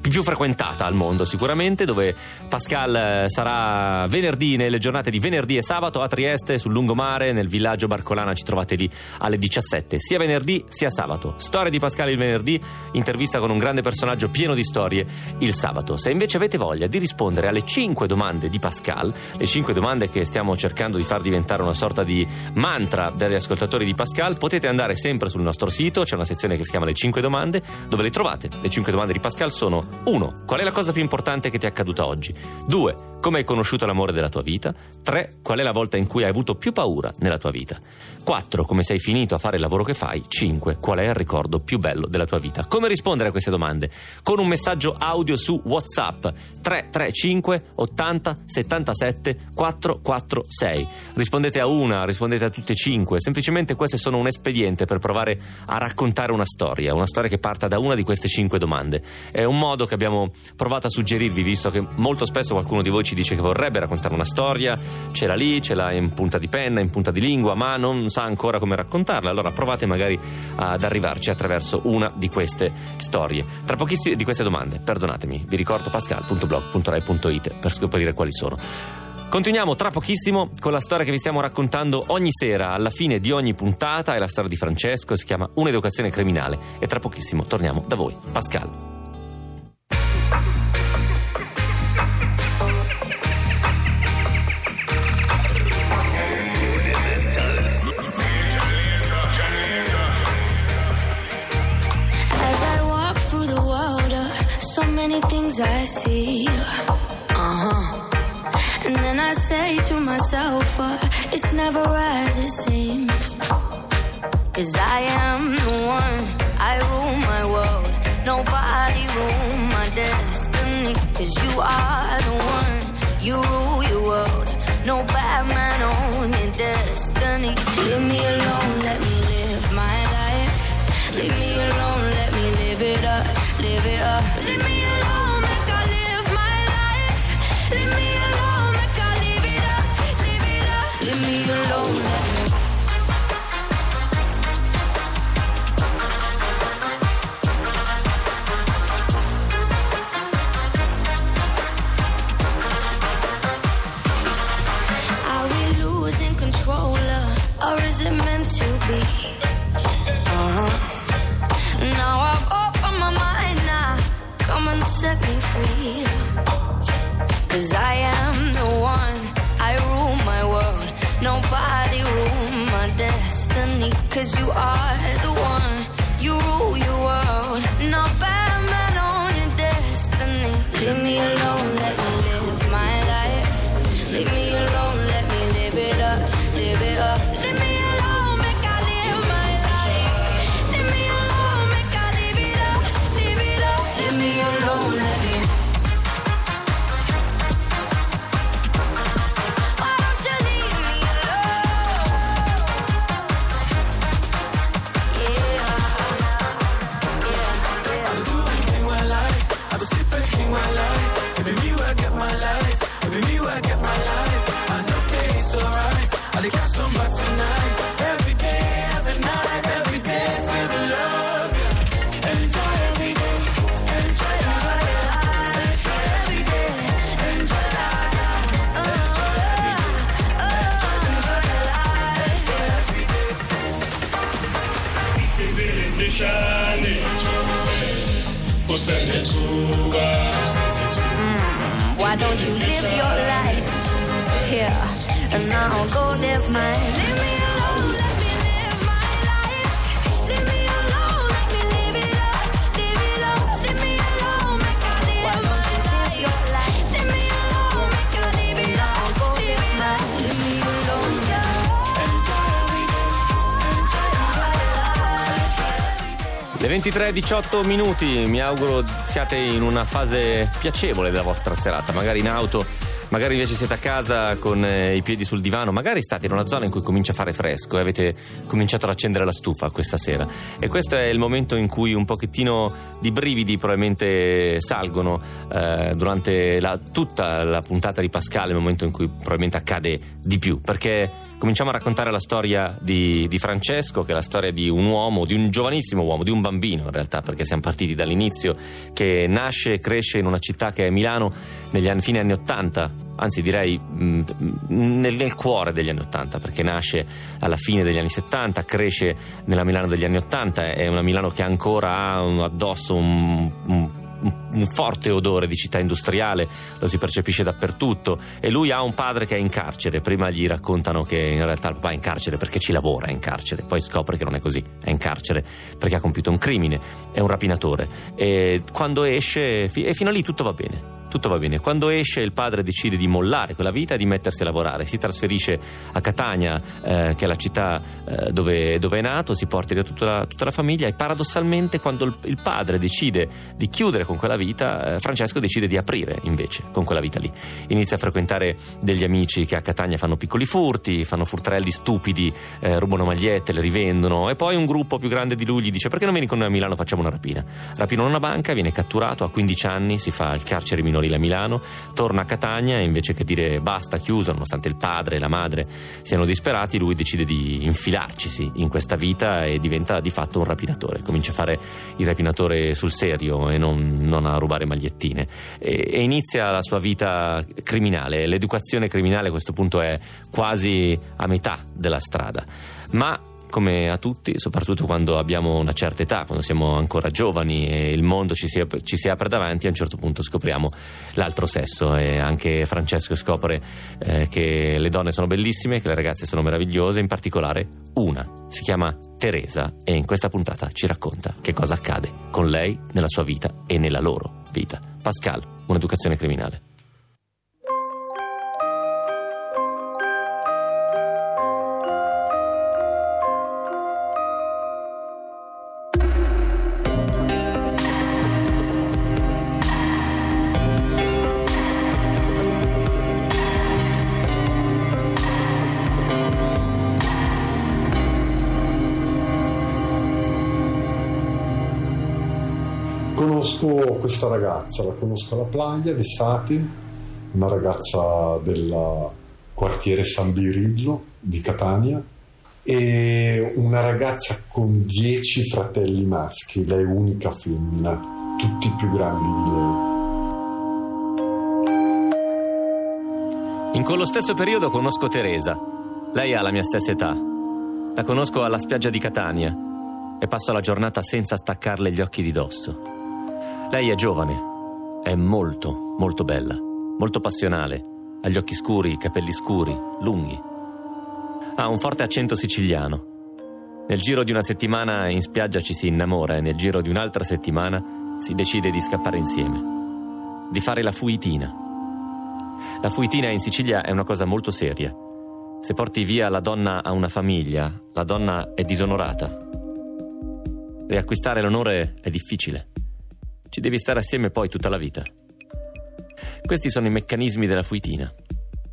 [SPEAKER 1] più frequentata al mondo sicuramente, dove Pascal eh, sarà venerdì nelle giornate di venerdì e sabato a Trieste sul lungomare nel villaggio Barcolana ci trovate lì alle 17, sia venerdì sia sabato. Storia di Pascal il venerdì, intervista con un grande personaggio pieno di storie il sabato. Se invece avete voglia di rispondere alle 5 domande di Pascal, le 5 domande che stiamo cercando di far diventare una sorta di mantra degli ascoltatori di Pascal, potete andare sempre sul nostro sito, c'è una sezione che si chiama le 5 domande, dove le trovate. Le 5 domande di Pascal sono 1. Qual è la cosa più importante che ti è accaduta oggi? 2. Come hai conosciuto l'amore della tua vita? 3. Qual è la volta in cui hai avuto più paura nella tua vita? 4. Come sei finito a fare il lavoro che fai? 5. Qual è il ricordo più bello della tua vita? Come rispondere a queste domande? Con un messaggio audio su WhatsApp 335 80 77 446. Rispondete a una, rispondete a tutte e cinque. Semplicemente queste sono un espediente per provare a raccontare una storia, una storia che parta da una di queste cinque domande. È un modo che abbiamo provato a suggerirvi, visto che molto spesso qualcuno di voi ci dice che vorrebbe raccontare una storia, ce l'ha lì, ce l'ha in punta di penna, in punta di lingua, ma non sa ancora come raccontarla. Allora provate magari ad arrivarci attraverso una di queste storie. Tra pochissime di queste domande, perdonatemi, vi ricordo pascal.blog.rai.it per scoprire quali sono. Continuiamo tra pochissimo con la storia che vi stiamo raccontando ogni sera alla fine di ogni puntata, è la storia di Francesco, si chiama Un'educazione criminale e tra pochissimo torniamo da voi. Pascal.
[SPEAKER 4] Myself, uh, it's never as it seems. Cause I am the one, I rule my world. Nobody rule my destiny. Cause you are the one, you Cause I am the one, I rule my world. Nobody rule my destiny. Cause you are the
[SPEAKER 1] 23:18 minuti, mi auguro siate in una fase piacevole della vostra serata, magari in auto, magari invece siete a casa con eh, i piedi sul divano, magari state in una zona in cui comincia a fare fresco e avete cominciato ad accendere la stufa questa sera. E questo è il momento in cui un pochettino di brividi probabilmente salgono eh, durante la- tutta la puntata di Pascal, il momento in cui probabilmente accade di più, perché cominciamo a raccontare la storia di, di Francesco, che è la storia di un uomo, di un giovanissimo uomo, di un bambino in realtà, perché siamo partiti dall'inizio, che nasce e cresce in una città che è Milano negli anni, fine anni 80, anzi direi mh, nel, nel cuore degli anni 80, perché nasce alla fine degli anni 70, cresce nella Milano degli anni 80, è una Milano che ancora ha addosso un- un un forte odore di città industriale, lo si percepisce dappertutto. E lui ha un padre che è in carcere, prima gli raccontano che in realtà il papà è in carcere perché ci lavora in carcere, poi scopre che non è così, è in carcere perché ha compiuto un crimine, è un rapinatore. E quando esce e fino a lì tutto va bene. Tutto va bene. Quando esce il padre decide di mollare quella vita e di mettersi a lavorare. Si trasferisce a Catania, eh, che è la città eh, dove, dove è nato, si porta via tutta la, tutta la famiglia e paradossalmente quando il, il padre decide di chiudere con quella vita, eh, Francesco decide di aprire invece con quella vita lì. Inizia a frequentare degli amici che a Catania fanno piccoli furti, fanno furtarelli stupidi, eh, rubano magliette, le rivendono e poi un gruppo più grande di lui gli dice perché non vieni con noi a Milano, facciamo una rapina. Rapinano una banca, viene catturato a 15 anni, si fa il carcere minorile a Milano, torna a Catania e invece che dire basta, chiuso, nonostante il padre e la madre siano disperati, lui decide di infilarcisi in questa vita e diventa di fatto un rapinatore. Comincia a fare il rapinatore sul serio e non, non a rubare magliettine. E, e inizia la sua vita criminale. L'educazione criminale a questo punto è quasi a metà della strada. Ma come a tutti, soprattutto quando abbiamo una certa età, quando siamo ancora giovani e il mondo ci si, ci si apre davanti, a un certo punto scopriamo l'altro sesso e anche Francesco scopre eh, che le donne sono bellissime, che le ragazze sono meravigliose, in particolare una, si chiama Teresa e in questa puntata ci racconta che cosa accade con lei nella sua vita e nella loro vita. Pascal, un'educazione criminale.
[SPEAKER 6] Questa ragazza, la conosco alla playa d'estate, una ragazza del quartiere San Birillo di Catania e una ragazza con dieci fratelli maschi, lei unica femmina, tutti più grandi di lei.
[SPEAKER 1] In quello stesso periodo conosco Teresa. Lei ha la mia stessa età. La conosco alla spiaggia di Catania e passo la giornata senza staccarle gli occhi di dosso. Lei è giovane è molto, molto bella, molto passionale, ha gli occhi scuri, i capelli scuri, lunghi. Ha un forte accento siciliano. Nel giro di una settimana in spiaggia ci si innamora e nel giro di un'altra settimana si decide di scappare insieme, di fare la fuitina. La fuitina in Sicilia è una cosa molto seria. Se porti via la donna a una famiglia, la donna è disonorata. Riacquistare l'onore è difficile. Ci devi stare assieme poi tutta la vita. Questi sono i meccanismi della fuitina.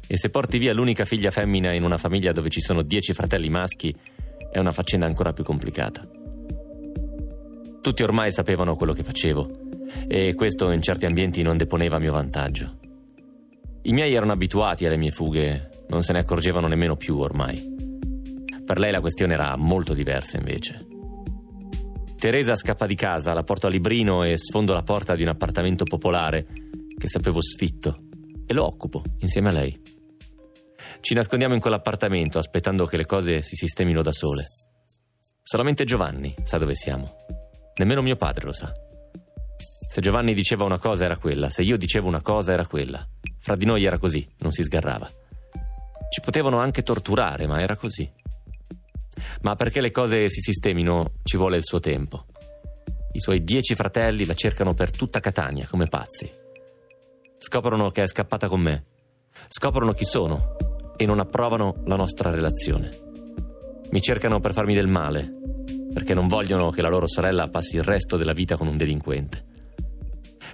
[SPEAKER 1] E se porti via l'unica figlia femmina in una famiglia dove ci sono dieci fratelli maschi, è una faccenda ancora più complicata. Tutti ormai sapevano quello che facevo e questo in certi ambienti non deponeva a mio vantaggio. I miei erano abituati alle mie fughe, non se ne accorgevano nemmeno più ormai. Per lei la questione era molto diversa invece. Teresa scappa di casa, la porto a Librino e sfondo la porta di un appartamento popolare che sapevo sfitto e lo occupo insieme a lei. Ci nascondiamo in quell'appartamento aspettando che le cose si sistemino da sole. Solamente Giovanni sa dove siamo. Nemmeno mio padre lo sa. Se Giovanni diceva una cosa era quella, se io dicevo una cosa era quella. Fra di noi era così, non si sgarrava. Ci potevano anche torturare, ma era così. Ma perché le cose si sistemino ci vuole il suo tempo. I suoi dieci fratelli la cercano per tutta Catania come pazzi. Scoprono che è scappata con me. Scoprono chi sono e non approvano la nostra relazione. Mi cercano per farmi del male, perché non vogliono che la loro sorella passi il resto della vita con un delinquente.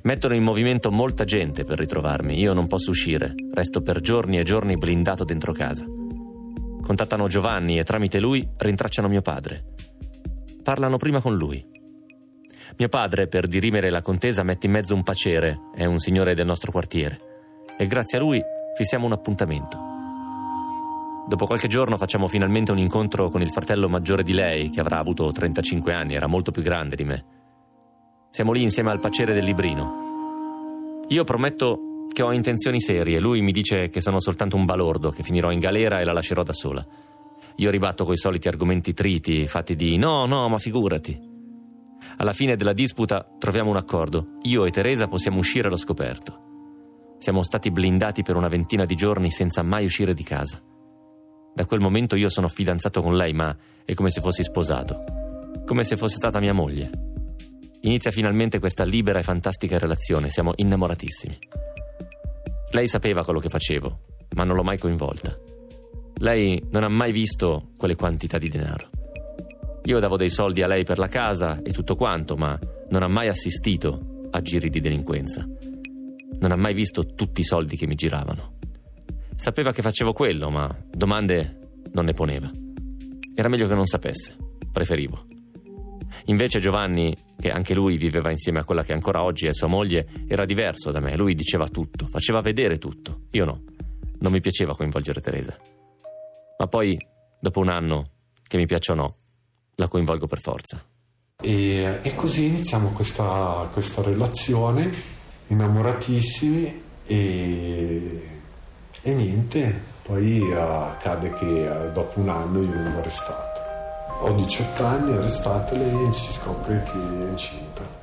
[SPEAKER 1] Mettono in movimento molta gente per ritrovarmi. Io non posso uscire, resto per giorni e giorni blindato dentro casa. Contattano Giovanni e tramite lui rintracciano mio padre. Parlano prima con lui. Mio padre, per dirimere la contesa, mette in mezzo un pacere, è un signore del nostro quartiere. E grazie a lui fissiamo un appuntamento. Dopo qualche giorno facciamo finalmente un incontro con il fratello maggiore di lei, che avrà avuto 35 anni, era molto più grande di me. Siamo lì insieme al pacere del librino. Io prometto che ho intenzioni serie, lui mi dice che sono soltanto un balordo, che finirò in galera e la lascerò da sola. Io ribatto coi soliti argomenti triti, fatti di no, no, ma figurati. Alla fine della disputa troviamo un accordo. Io e Teresa possiamo uscire allo scoperto. Siamo stati blindati per una ventina di giorni senza mai uscire di casa. Da quel momento io sono fidanzato con lei, ma è come se fossi sposato. Come se fosse stata mia moglie. Inizia finalmente questa libera e fantastica relazione, siamo innamoratissimi. Lei sapeva quello che facevo, ma non l'ho mai coinvolta. Lei non ha mai visto quelle quantità di denaro. Io davo dei soldi a lei per la casa e tutto quanto, ma non ha mai assistito a giri di delinquenza. Non ha mai visto tutti i soldi che mi giravano. Sapeva che facevo quello, ma domande non ne poneva. Era meglio che non sapesse, preferivo. Invece Giovanni, che anche lui viveva insieme a quella che ancora oggi è sua moglie, era diverso da me. Lui diceva tutto, faceva vedere tutto. Io no. Non mi piaceva coinvolgere Teresa. Ma poi, dopo un anno, che mi piaccia o no, la coinvolgo per forza.
[SPEAKER 6] E, e così iniziamo questa, questa relazione, innamoratissimi e, e niente, poi accade che eh, dopo un anno io vengo arrestato. Ho 18 anni, arrestate lei e si scopre che è incinta.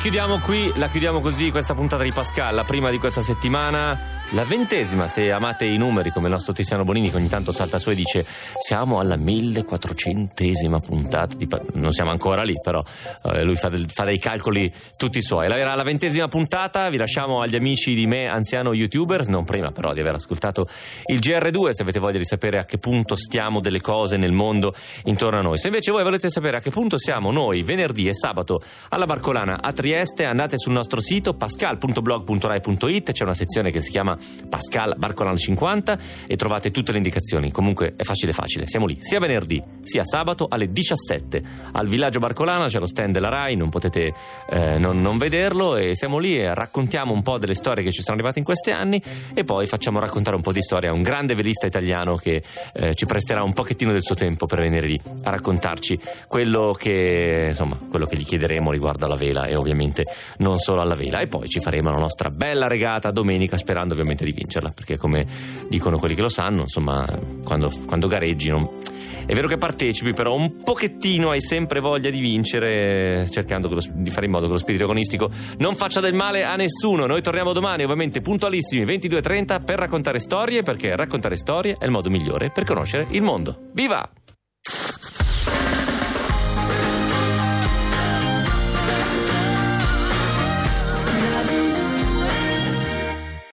[SPEAKER 1] Chiudiamo qui, la chiudiamo così questa puntata di Pascal, la prima di questa settimana, la ventesima se amate i numeri come il nostro Tiziano Bonini che ogni tanto salta su e dice siamo alla 1400esima puntata, di Pa- non siamo ancora lì però eh, lui fa, del- fa dei calcoli tutti suoi. La- la ventesima puntata, vi lasciamo agli amici di me anziano youtuber, non prima però di aver ascoltato il GR2 se avete voglia di sapere a che punto stiamo delle cose nel mondo intorno a noi. Se invece voi volete sapere a che punto siamo noi venerdì e sabato alla Barcolana a Trieste, andate sul nostro sito pascal.blog.rai.it, c'è una sezione che si chiama Pascal Barcolana 50 e trovate tutte le indicazioni. Comunque è facile facile, siamo lì sia venerdì sia sabato alle 17 al villaggio Barcolana, c'è lo stand della Rai, non potete eh, non, non vederlo e siamo lì e raccontiamo un po' delle storie che ci sono arrivate in questi anni e poi facciamo raccontare un po' di storia a un grande velista italiano che eh, ci presterà un pochettino del suo tempo per venire lì a raccontarci quello che, insomma, quello che gli chiederemo riguardo alla vela e ovviamente non solo alla vela e poi ci faremo la nostra bella regata domenica sperando ovviamente di vincerla perché come dicono quelli che lo sanno insomma quando, quando gareggi non... È vero che partecipi, però un pochettino hai sempre voglia di vincere, cercando lo- di fare in modo che lo spirito agonistico non faccia del male a nessuno. Noi torniamo domani, ovviamente puntualissimi, 22.30, per raccontare storie, perché raccontare storie è il modo migliore per conoscere il mondo. Viva!